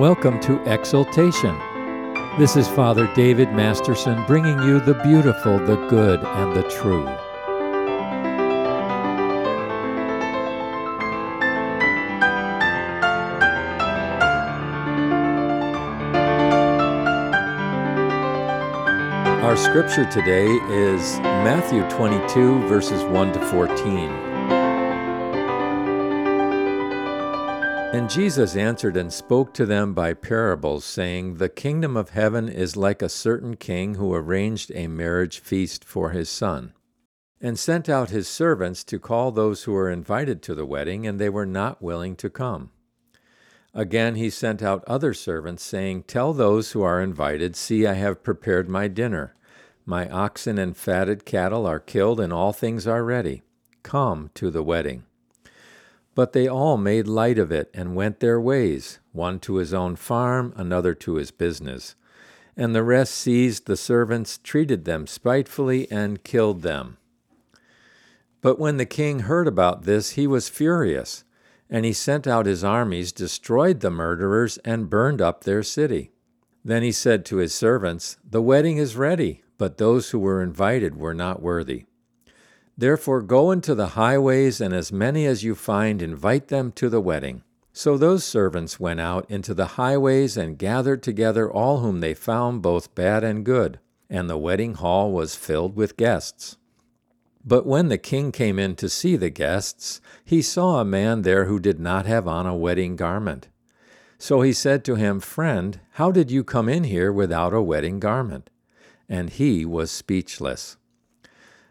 Welcome to Exaltation. This is Father David Masterson bringing you the beautiful, the good, and the true. Our scripture today is Matthew 22, verses 1 to 14. And Jesus answered and spoke to them by parables, saying, The kingdom of heaven is like a certain king who arranged a marriage feast for his son, and sent out his servants to call those who were invited to the wedding, and they were not willing to come. Again he sent out other servants, saying, Tell those who are invited, See, I have prepared my dinner. My oxen and fatted cattle are killed, and all things are ready. Come to the wedding. But they all made light of it and went their ways, one to his own farm, another to his business. And the rest seized the servants, treated them spitefully, and killed them. But when the king heard about this, he was furious, and he sent out his armies, destroyed the murderers, and burned up their city. Then he said to his servants, The wedding is ready, but those who were invited were not worthy. Therefore go into the highways, and as many as you find, invite them to the wedding. So those servants went out into the highways and gathered together all whom they found, both bad and good, and the wedding hall was filled with guests. But when the king came in to see the guests, he saw a man there who did not have on a wedding garment. So he said to him, Friend, how did you come in here without a wedding garment? And he was speechless.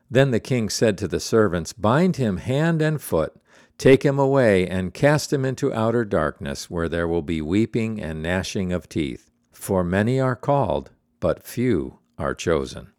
Then the king said to the servants, Bind him hand and foot, take him away, and cast him into outer darkness, where there will be weeping and gnashing of teeth. For many are called, but few are chosen.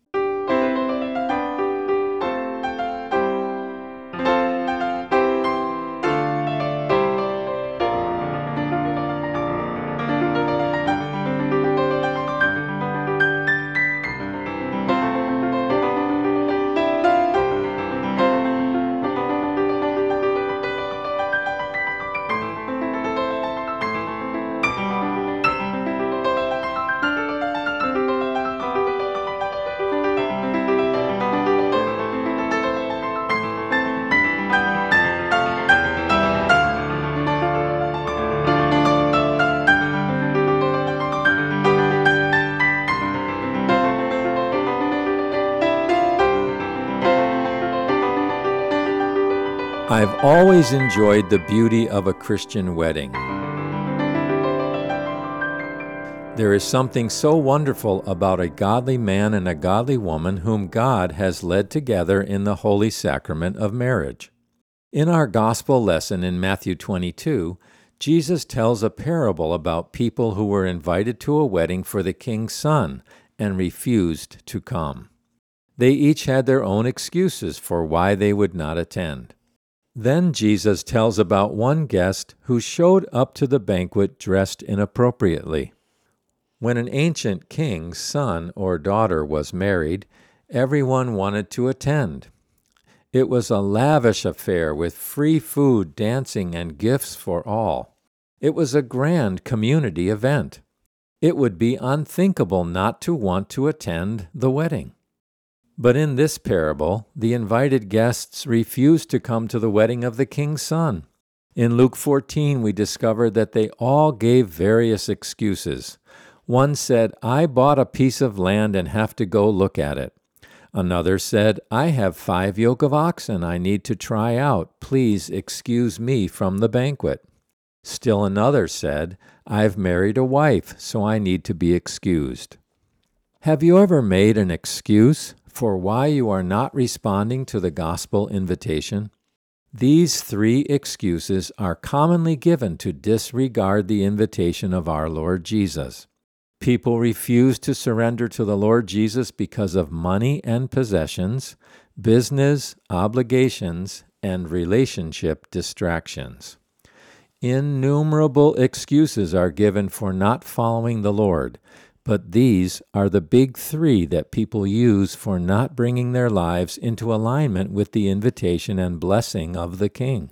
Always enjoyed the beauty of a Christian wedding. There is something so wonderful about a godly man and a godly woman whom God has led together in the holy sacrament of marriage. In our gospel lesson in Matthew 22, Jesus tells a parable about people who were invited to a wedding for the king's son and refused to come. They each had their own excuses for why they would not attend. Then Jesus tells about one guest who showed up to the banquet dressed inappropriately. When an ancient king's son or daughter was married, everyone wanted to attend. It was a lavish affair with free food, dancing, and gifts for all. It was a grand community event. It would be unthinkable not to want to attend the wedding. But in this parable, the invited guests refused to come to the wedding of the king's son. In Luke 14, we discover that they all gave various excuses. One said, I bought a piece of land and have to go look at it. Another said, I have five yoke of oxen I need to try out. Please excuse me from the banquet. Still another said, I've married a wife, so I need to be excused. Have you ever made an excuse for why you are not responding to the gospel invitation? These three excuses are commonly given to disregard the invitation of our Lord Jesus. People refuse to surrender to the Lord Jesus because of money and possessions, business obligations, and relationship distractions. Innumerable excuses are given for not following the Lord, but these are the big three that people use for not bringing their lives into alignment with the invitation and blessing of the King.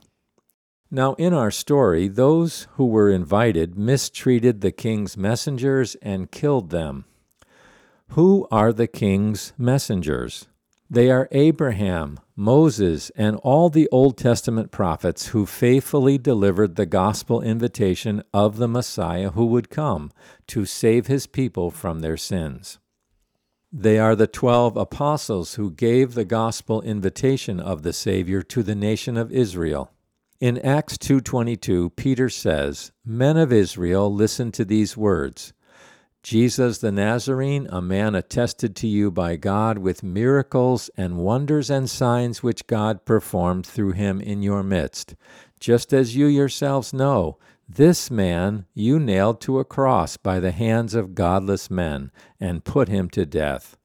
Now, in our story, those who were invited mistreated the king's messengers and killed them. Who are the king's messengers? They are Abraham, Moses, and all the Old Testament prophets who faithfully delivered the gospel invitation of the Messiah who would come to save his people from their sins. They are the twelve apostles who gave the gospel invitation of the Savior to the nation of Israel. In Acts 2:22, Peter says, "Men of Israel, listen to these words. Jesus the Nazarene, a man attested to you by God with miracles and wonders and signs which God performed through him in your midst, just as you yourselves know, this man you nailed to a cross by the hands of godless men and put him to death.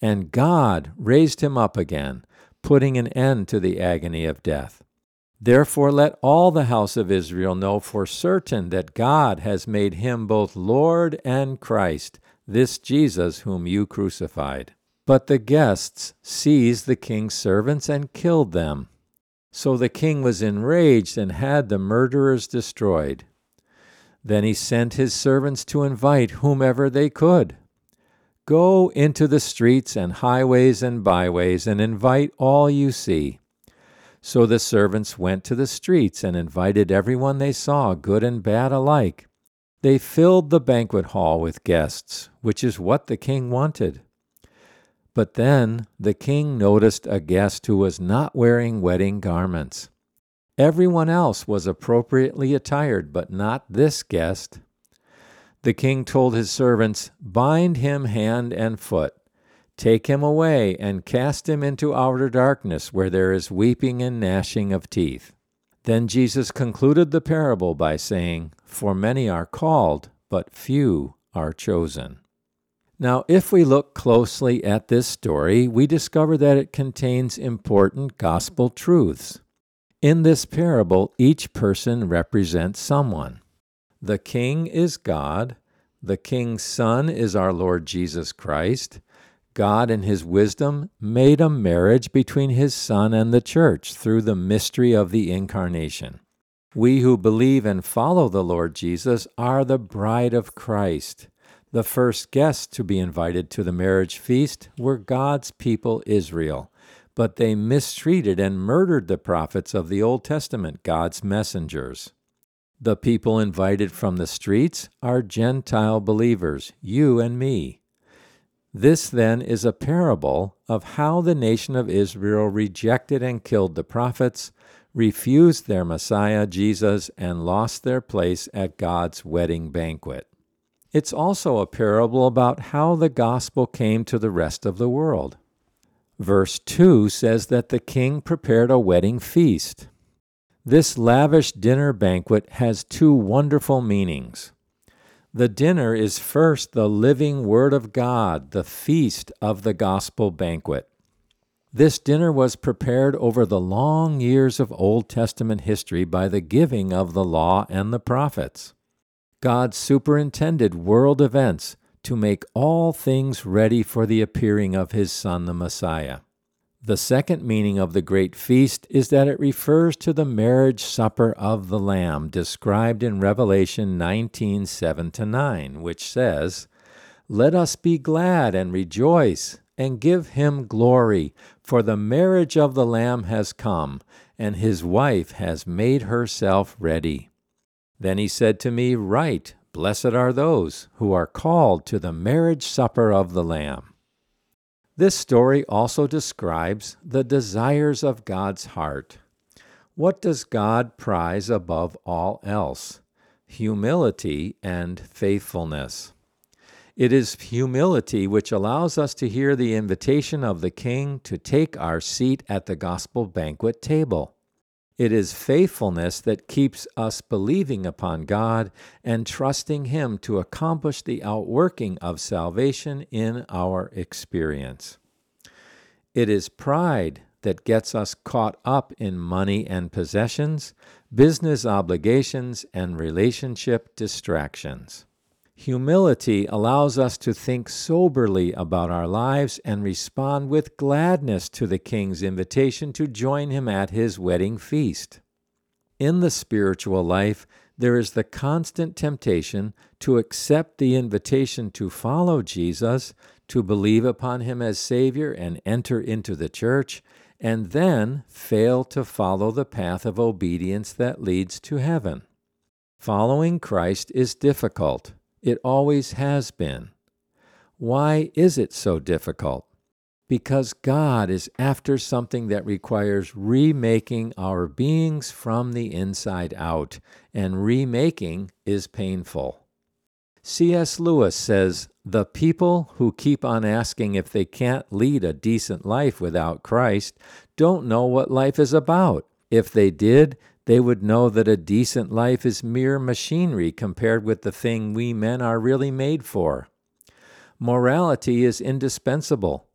And God raised him up again, putting an end to the agony of death. Therefore, let all the house of Israel know for certain that God has made him both Lord and Christ, this Jesus whom you crucified. But the guests seized the king's servants and killed them. So the king was enraged and had the murderers destroyed. Then he sent his servants to invite whomever they could. Go into the streets and highways and byways and invite all you see so the servants went to the streets and invited everyone they saw, good and bad alike. They filled the banquet hall with guests, which is what the king wanted. But then the king noticed a guest who was not wearing wedding garments. Everyone else was appropriately attired, but not this guest. The king told his servants, Bind him hand and foot Take him away and cast him into outer darkness, where there is weeping and gnashing of teeth. Then Jesus concluded the parable by saying, For many are called, but few are chosen. Now, if we look closely at this story, we discover that it contains important gospel truths. In this parable, each person represents someone. The king is God, the king's son is our Lord Jesus Christ, God, in His wisdom, made a marriage between His Son and the church through the mystery of the Incarnation. We who believe and follow the Lord Jesus are the bride of Christ. The first guests to be invited to the marriage feast were God's people, Israel, but they mistreated and murdered the prophets of the Old Testament, God's messengers. The people invited from the streets are Gentile believers, you and me. This then is a parable of how the nation of Israel rejected and killed the prophets, refused their Messiah, Jesus, and lost their place at God's wedding banquet. It's also a parable about how the gospel came to the rest of the world. Verse 2 says that the king prepared a wedding feast. This lavish dinner banquet has two wonderful meanings. The dinner is first the living Word of God, the feast of the gospel banquet. This dinner was prepared over the long years of Old Testament history by the giving of the law and the prophets. God superintended world events to make all things ready for the appearing of His Son, the Messiah. The second meaning of the great feast is that it refers to the marriage supper of the Lamb described in Revelation 19 7 9, which says, Let us be glad and rejoice and give him glory, for the marriage of the Lamb has come, and his wife has made herself ready. Then he said to me, Write, blessed are those who are called to the marriage supper of the Lamb. This story also describes the desires of God's heart. What does God prize above all else? Humility and faithfulness. It is humility which allows us to hear the invitation of the King to take our seat at the gospel banquet table. It is faithfulness that keeps us believing upon God and trusting Him to accomplish the outworking of salvation in our experience. It is pride that gets us caught up in money and possessions, business obligations, and relationship distractions. Humility allows us to think soberly about our lives and respond with gladness to the King's invitation to join him at his wedding feast. In the spiritual life, there is the constant temptation to accept the invitation to follow Jesus, to believe upon him as Savior and enter into the church, and then fail to follow the path of obedience that leads to heaven. Following Christ is difficult. It always has been. Why is it so difficult? Because God is after something that requires remaking our beings from the inside out, and remaking is painful. C.S. Lewis says, The people who keep on asking if they can't lead a decent life without Christ don't know what life is about. If they did, they would know that a decent life is mere machinery compared with the thing we men are really made for. Morality is indispensable,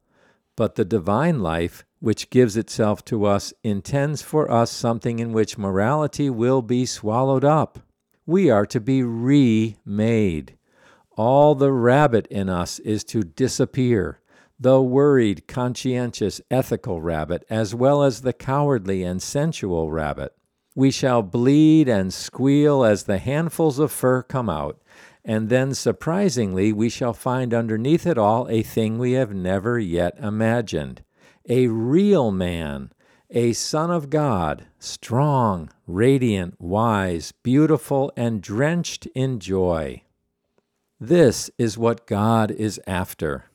but the divine life, which gives itself to us, intends for us something in which morality will be swallowed up. We are to be remade. All the rabbit in us is to disappear the worried, conscientious, ethical rabbit, as well as the cowardly and sensual rabbit. We shall bleed and squeal as the handfuls of fur come out, and then surprisingly we shall find underneath it all a thing we have never yet imagined a real man, a Son of God, strong, radiant, wise, beautiful, and drenched in joy. This is what God is after.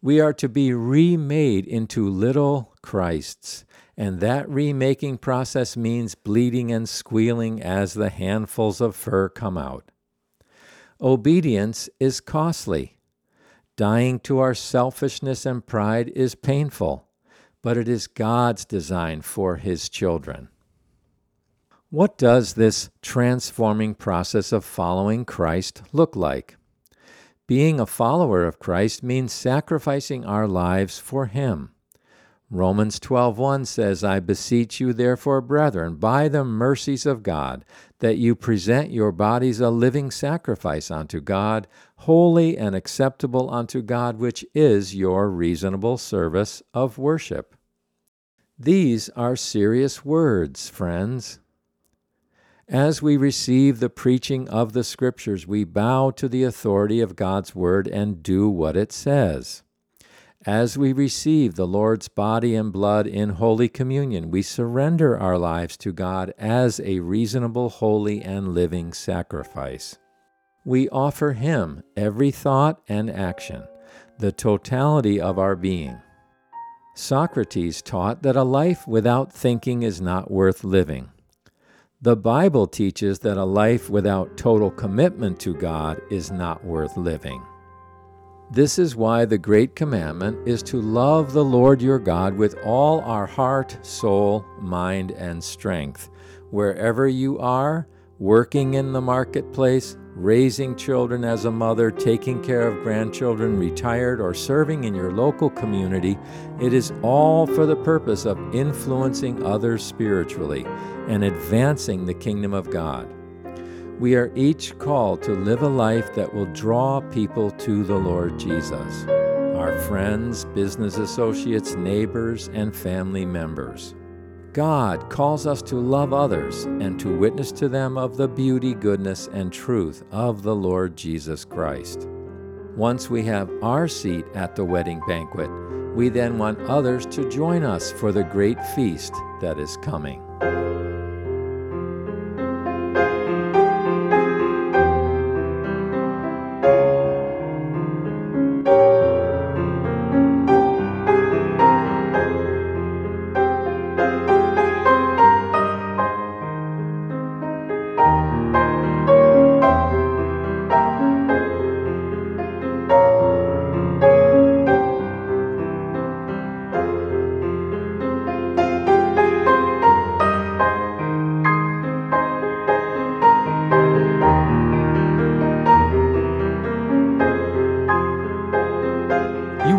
We are to be remade into little Christs and that remaking process means bleeding and squealing as the handfuls of fur come out. Obedience is costly. Dying to our selfishness and pride is painful, but it is God's design for His children. What does this transforming process of following Christ look like? Being a follower of Christ means sacrificing our lives for Him. Romans 12:1 says, "I beseech you therefore, brethren, by the mercies of God, that you present your bodies a living sacrifice unto God, holy and acceptable unto God, which is your reasonable service of worship." These are serious words, friends. As we receive the preaching of the Scriptures, we bow to the authority of God's Word and do what it says. As we receive the Lord's body and blood in Holy Communion, we surrender our lives to God as a reasonable, holy, and living sacrifice. We offer Him every thought and action, the totality of our being. Socrates taught that a life without thinking is not worth living. The Bible teaches that a life without total commitment to God is not worth living. This is why the great commandment is to love the Lord your God with all our heart, soul, mind, and strength. Wherever you are, working in the marketplace, raising children as a mother, taking care of grandchildren, retired, or serving in your local community, it is all for the purpose of influencing others spiritually and advancing the kingdom of God. We are each called to live a life that will draw people to the Lord Jesus, our friends, business associates, neighbors, and family members. God calls us to love others and to witness to them of the beauty, goodness, and truth of the Lord Jesus Christ. Once we have our seat at the wedding banquet, we then want others to join us for the great feast that is coming.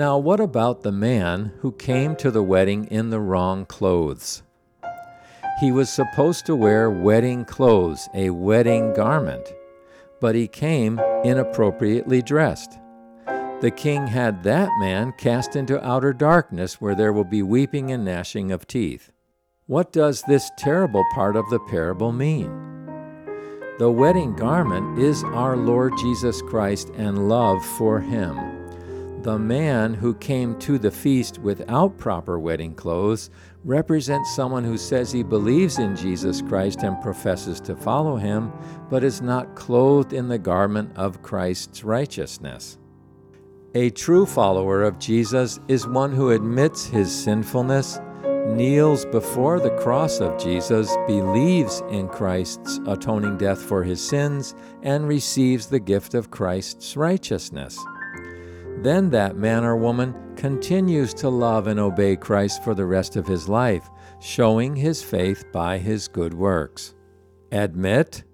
Now, what about the man who came to the wedding in the wrong clothes? He was supposed to wear wedding clothes, a wedding garment, but he came inappropriately dressed. The king had that man cast into outer darkness where there will be weeping and gnashing of teeth. What does this terrible part of the parable mean? The wedding garment is our Lord Jesus Christ and love for him. The man who came to the feast without proper wedding clothes represents someone who says he believes in Jesus Christ and professes to follow him, but is not clothed in the garment of Christ's righteousness. A true follower of Jesus is one who admits his sinfulness, kneels before the cross of Jesus, believes in Christ's atoning death for his sins, and receives the gift of Christ's righteousness. Then that man or woman continues to love and obey Christ for the rest of his life, showing his faith by his good works. Admit,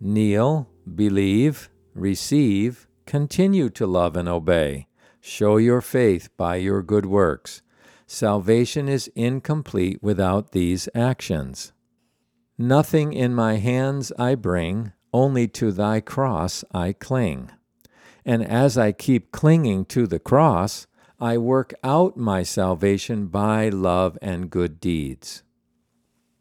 kneel, believe, receive, Continue to love and obey. Show your faith by your good works. Salvation is incomplete without these actions. Nothing in my hands I bring, only to thy cross I cling. And as I keep clinging to the cross, I work out my salvation by love and good deeds.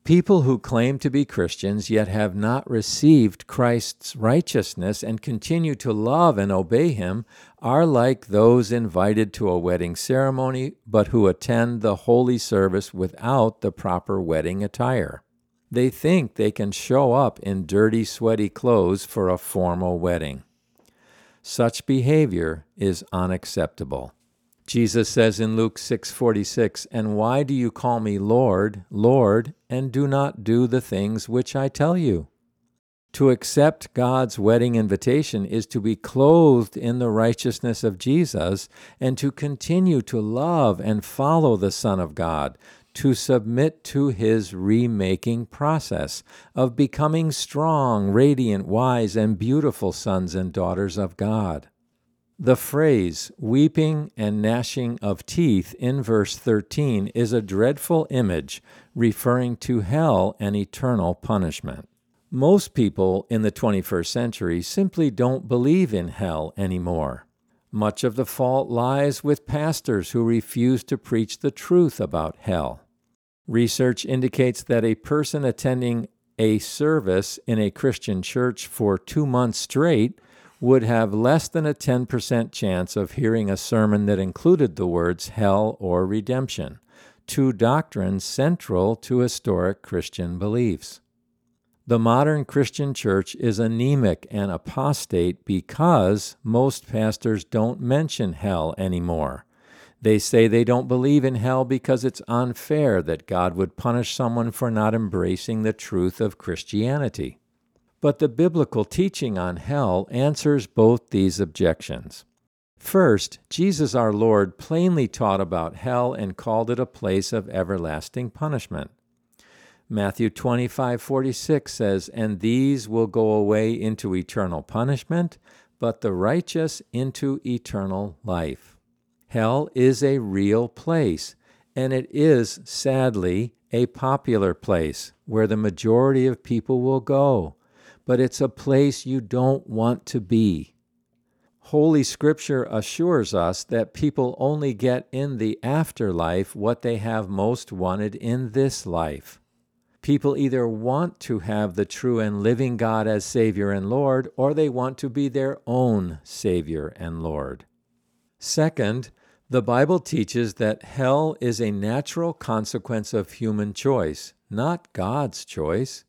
People who claim to be Christians yet have not received Christ's righteousness and continue to love and obey Him are like those invited to a wedding ceremony but who attend the holy service without the proper wedding attire. They think they can show up in dirty, sweaty clothes for a formal wedding. Such behavior is unacceptable. Jesus says in Luke 6:46, "And why do you call me Lord, Lord, and do not do the things which I tell you?" To accept God's wedding invitation is to be clothed in the righteousness of Jesus and to continue to love and follow the Son of God, to submit to his remaking process of becoming strong, radiant, wise, and beautiful sons and daughters of God. The phrase weeping and gnashing of teeth in verse 13 is a dreadful image referring to hell and eternal punishment. Most people in the 21st century simply don't believe in hell anymore. Much of the fault lies with pastors who refuse to preach the truth about hell. Research indicates that a person attending a service in a Christian church for two months straight would have less than a 10% chance of hearing a sermon that included the words hell or redemption, two doctrines central to historic Christian beliefs. The modern Christian church is anemic and apostate because most pastors don't mention hell anymore. They say they don't believe in hell because it's unfair that God would punish someone for not embracing the truth of Christianity. But the biblical teaching on hell answers both these objections. First, Jesus our Lord plainly taught about hell and called it a place of everlasting punishment. Matthew 25:46 says, "And these will go away into eternal punishment, but the righteous into eternal life." Hell is a real place, and it is sadly a popular place where the majority of people will go but it's a place you don't want to be. Holy Scripture assures us that people only get in the afterlife what they have most wanted in this life. People either want to have the true and living God as Savior and Lord, or they want to be their own Savior and Lord. Second, the Bible teaches that hell is a natural consequence of human choice, not God's choice.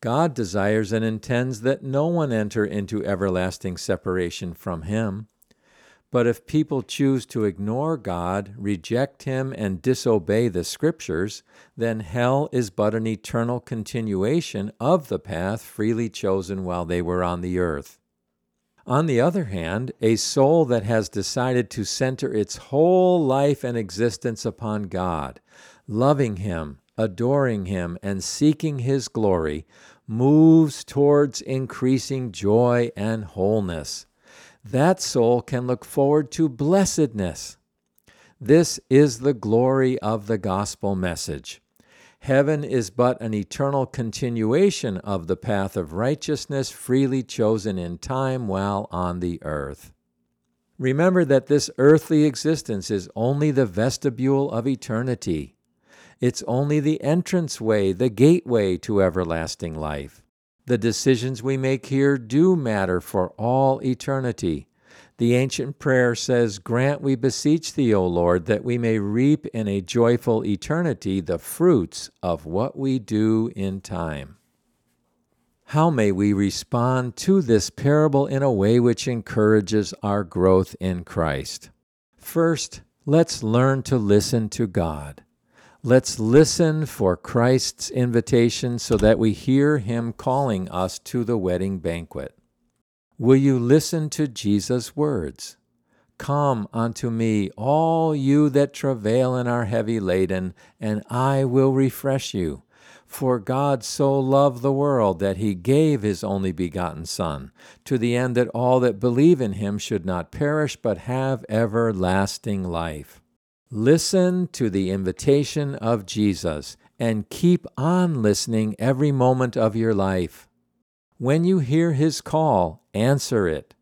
God desires and intends that no one enter into everlasting separation from Him. But if people choose to ignore God, reject Him, and disobey the Scriptures, then hell is but an eternal continuation of the path freely chosen while they were on the earth. On the other hand, a soul that has decided to center its whole life and existence upon God, loving Him, adoring Him, and seeking His glory, moves towards increasing joy and wholeness. That soul can look forward to blessedness. This is the glory of the gospel message. Heaven is but an eternal continuation of the path of righteousness freely chosen in time while on the earth. Remember that this earthly existence is only the vestibule of eternity. It's only the entrance way, the gateway to everlasting life. The decisions we make here do matter for all eternity. The ancient prayer says, Grant, we beseech thee, O Lord, that we may reap in a joyful eternity the fruits of what we do in time. How may we respond to this parable in a way which encourages our growth in Christ? First, let's learn to listen to God. Let's listen for Christ's invitation so that we hear him calling us to the wedding banquet. Will you listen to Jesus' words? Come unto me, all you that travail and are heavy laden, and I will refresh you. For God so loved the world that he gave his only begotten Son, to the end that all that believe in him should not perish, but have everlasting life. Listen to the invitation of Jesus, and keep on listening every moment of your life. When you hear his call, answer it.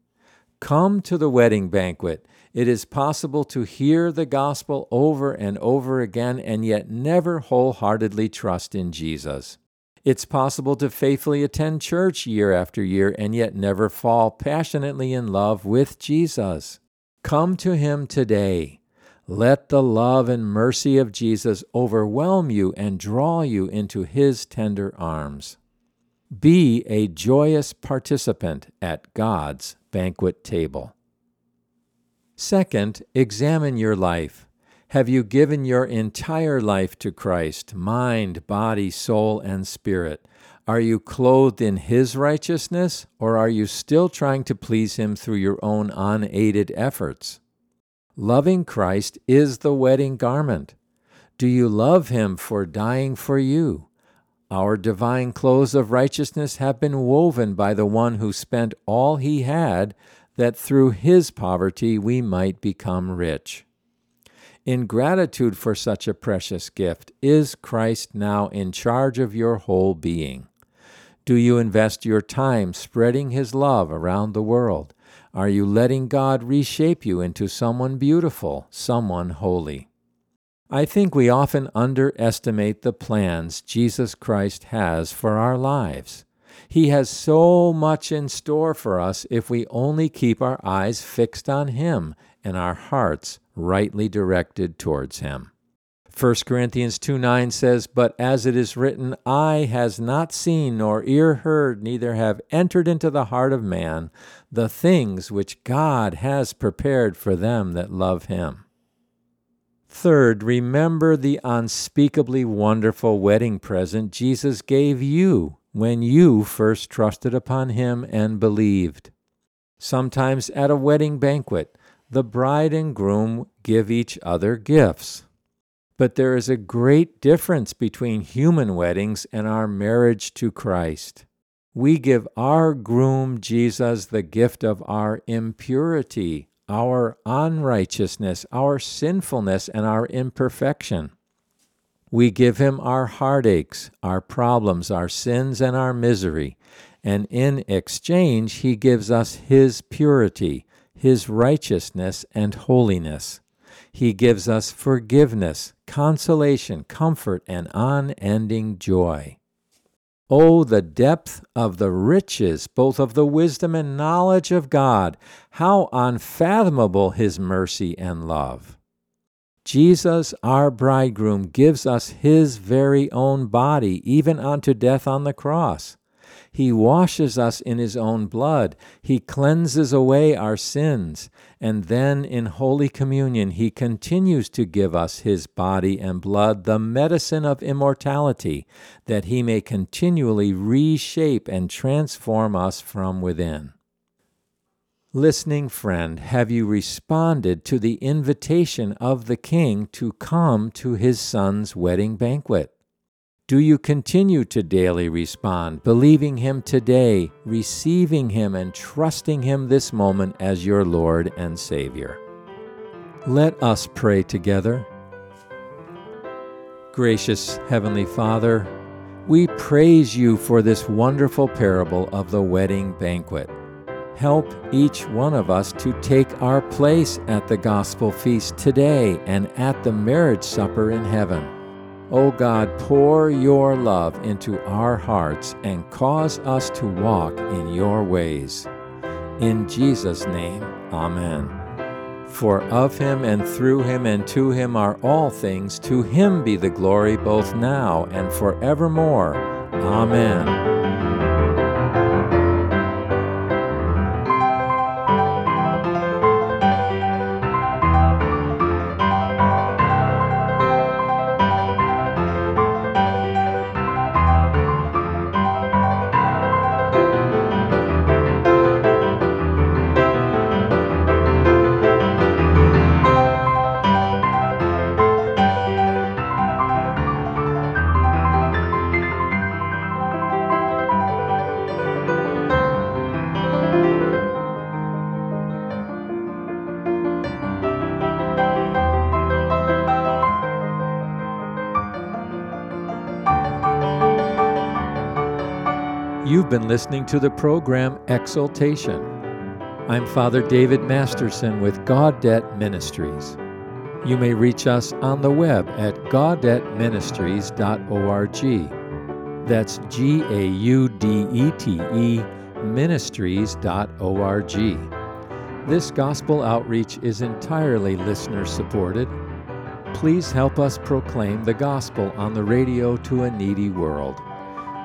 Come to the wedding banquet. It is possible to hear the gospel over and over again and yet never wholeheartedly trust in Jesus. It's possible to faithfully attend church year after year and yet never fall passionately in love with Jesus. Come to him today. Let the love and mercy of Jesus overwhelm you and draw you into his tender arms. Be a joyous participant at God's banquet table. Second, examine your life. Have you given your entire life to Christ, mind, body, soul, and spirit? Are you clothed in His righteousness, or are you still trying to please Him through your own unaided efforts? Loving Christ is the wedding garment. Do you love Him for dying for you? Our divine clothes of righteousness have been woven by the one who spent all he had, that through his poverty we might become rich. In gratitude for such a precious gift, is Christ now in charge of your whole being? Do you invest your time spreading his love around the world? Are you letting God reshape you into someone beautiful, someone holy? I think we often underestimate the plans Jesus Christ has for our lives. He has so much in store for us if we only keep our eyes fixed on Him and our hearts rightly directed towards Him. 1 Corinthians 2 9 says, But as it is written, Eye has not seen, nor ear heard, neither have entered into the heart of man the things which God has prepared for them that love Him. Third, remember the unspeakably wonderful wedding present Jesus gave you when you first trusted upon Him and believed. Sometimes at a wedding banquet, the bride and groom give each other gifts. But there is a great difference between human weddings and our marriage to Christ. We give our groom Jesus the gift of our impurity, our unrighteousness, our sinfulness, and our imperfection. We give him our heartaches, our problems, our sins, and our misery, and in exchange, he gives us his purity, his righteousness, and holiness. He gives us forgiveness, consolation, comfort, and unending joy. Oh, the depth of the riches, both of the wisdom and knowledge of God! How unfathomable His mercy and love! Jesus, our bridegroom, gives us His very own body, even unto death on the cross. He washes us in His own blood. He cleanses away our sins. And then in Holy Communion, He continues to give us His body and blood, the medicine of immortality, that He may continually reshape and transform us from within. Listening friend, have you responded to the invitation of the King to come to his Son's wedding banquet? Do you continue to daily respond, believing Him today, receiving Him, and trusting Him this moment as your Lord and Savior? Let us pray together. Gracious Heavenly Father, we praise you for this wonderful parable of the wedding banquet. Help each one of us to take our place at the gospel feast today and at the marriage supper in heaven. O oh God, pour your love into our hearts and cause us to walk in your ways. In Jesus' name, Amen. For of him and through him and to him are all things, to him be the glory both now and forevermore. Amen. Listening to the program Exaltation. I'm Father David Masterson with Gaudete Ministries. You may reach us on the web at gaudeteministries.org. That's G A U D E T E ministries.org. This gospel outreach is entirely listener supported. Please help us proclaim the gospel on the radio to a needy world.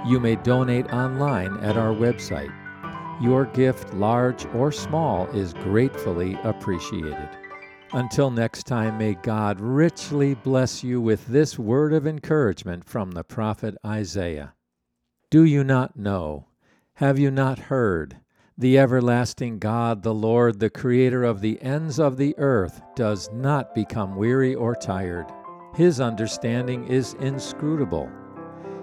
You may donate online at our website. Your gift, large or small, is gratefully appreciated. Until next time, may God richly bless you with this word of encouragement from the prophet Isaiah. Do you not know? Have you not heard? The everlasting God, the Lord, the Creator of the ends of the earth, does not become weary or tired. His understanding is inscrutable.